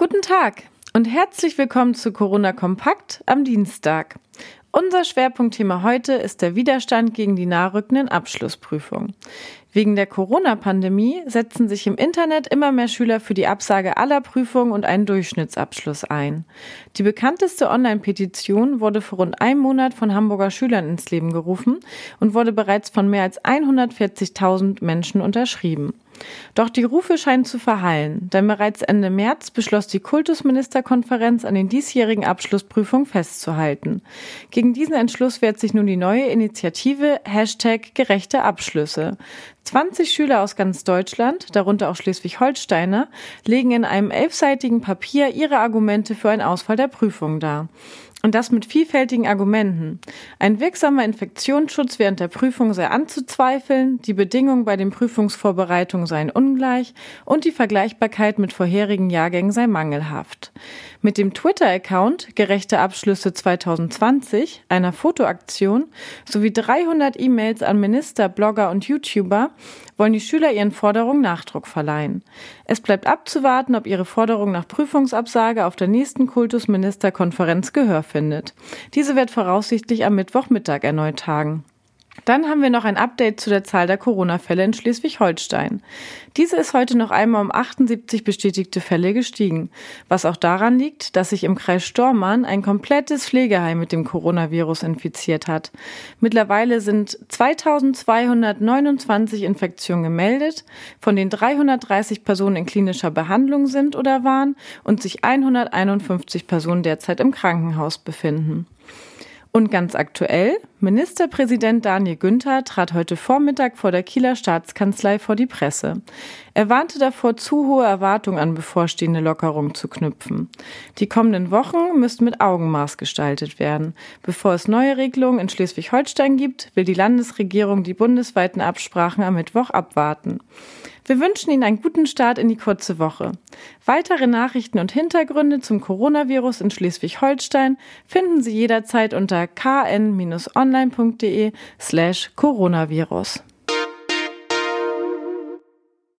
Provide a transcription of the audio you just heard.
Guten Tag und herzlich willkommen zu Corona Kompakt am Dienstag. Unser Schwerpunktthema heute ist der Widerstand gegen die nahrückenden Abschlussprüfungen. Wegen der Corona-Pandemie setzen sich im Internet immer mehr Schüler für die Absage aller Prüfungen und einen Durchschnittsabschluss ein. Die bekannteste Online-Petition wurde vor rund einem Monat von Hamburger Schülern ins Leben gerufen und wurde bereits von mehr als 140.000 Menschen unterschrieben. Doch die Rufe scheinen zu verhallen, denn bereits Ende März beschloss die Kultusministerkonferenz an den diesjährigen Abschlussprüfungen festzuhalten. Gegen diesen Entschluss wehrt sich nun die neue Initiative Hashtag gerechte Abschlüsse. 20 Schüler aus ganz Deutschland, darunter auch Schleswig-Holsteiner, legen in einem elfseitigen Papier ihre Argumente für einen Ausfall der Prüfung dar. Und das mit vielfältigen Argumenten. Ein wirksamer Infektionsschutz während der Prüfung sei anzuzweifeln, die Bedingungen bei den Prüfungsvorbereitungen seien ungleich und die Vergleichbarkeit mit vorherigen Jahrgängen sei mangelhaft. Mit dem Twitter-Account Gerechte Abschlüsse 2020, einer Fotoaktion, sowie 300 E-Mails an Minister, Blogger und YouTuber wollen die Schüler ihren Forderungen Nachdruck verleihen. Es bleibt abzuwarten, ob ihre Forderung nach Prüfungsabsage auf der nächsten Kultusministerkonferenz Gehör findet. Diese wird voraussichtlich am Mittwochmittag erneut tagen. Dann haben wir noch ein Update zu der Zahl der Corona-Fälle in Schleswig-Holstein. Diese ist heute noch einmal um 78 bestätigte Fälle gestiegen, was auch daran liegt, dass sich im Kreis Stormann ein komplettes Pflegeheim mit dem Coronavirus infiziert hat. Mittlerweile sind 2229 Infektionen gemeldet, von denen 330 Personen in klinischer Behandlung sind oder waren und sich 151 Personen derzeit im Krankenhaus befinden. Und ganz aktuell, Ministerpräsident Daniel Günther trat heute Vormittag vor der Kieler Staatskanzlei vor die Presse. Er warnte davor, zu hohe Erwartungen an bevorstehende Lockerungen zu knüpfen. Die kommenden Wochen müssten mit Augenmaß gestaltet werden. Bevor es neue Regelungen in Schleswig-Holstein gibt, will die Landesregierung die bundesweiten Absprachen am Mittwoch abwarten. Wir wünschen Ihnen einen guten Start in die kurze Woche. Weitere Nachrichten und Hintergründe zum Coronavirus in Schleswig-Holstein finden Sie jederzeit unter kn-online.de slash Coronavirus.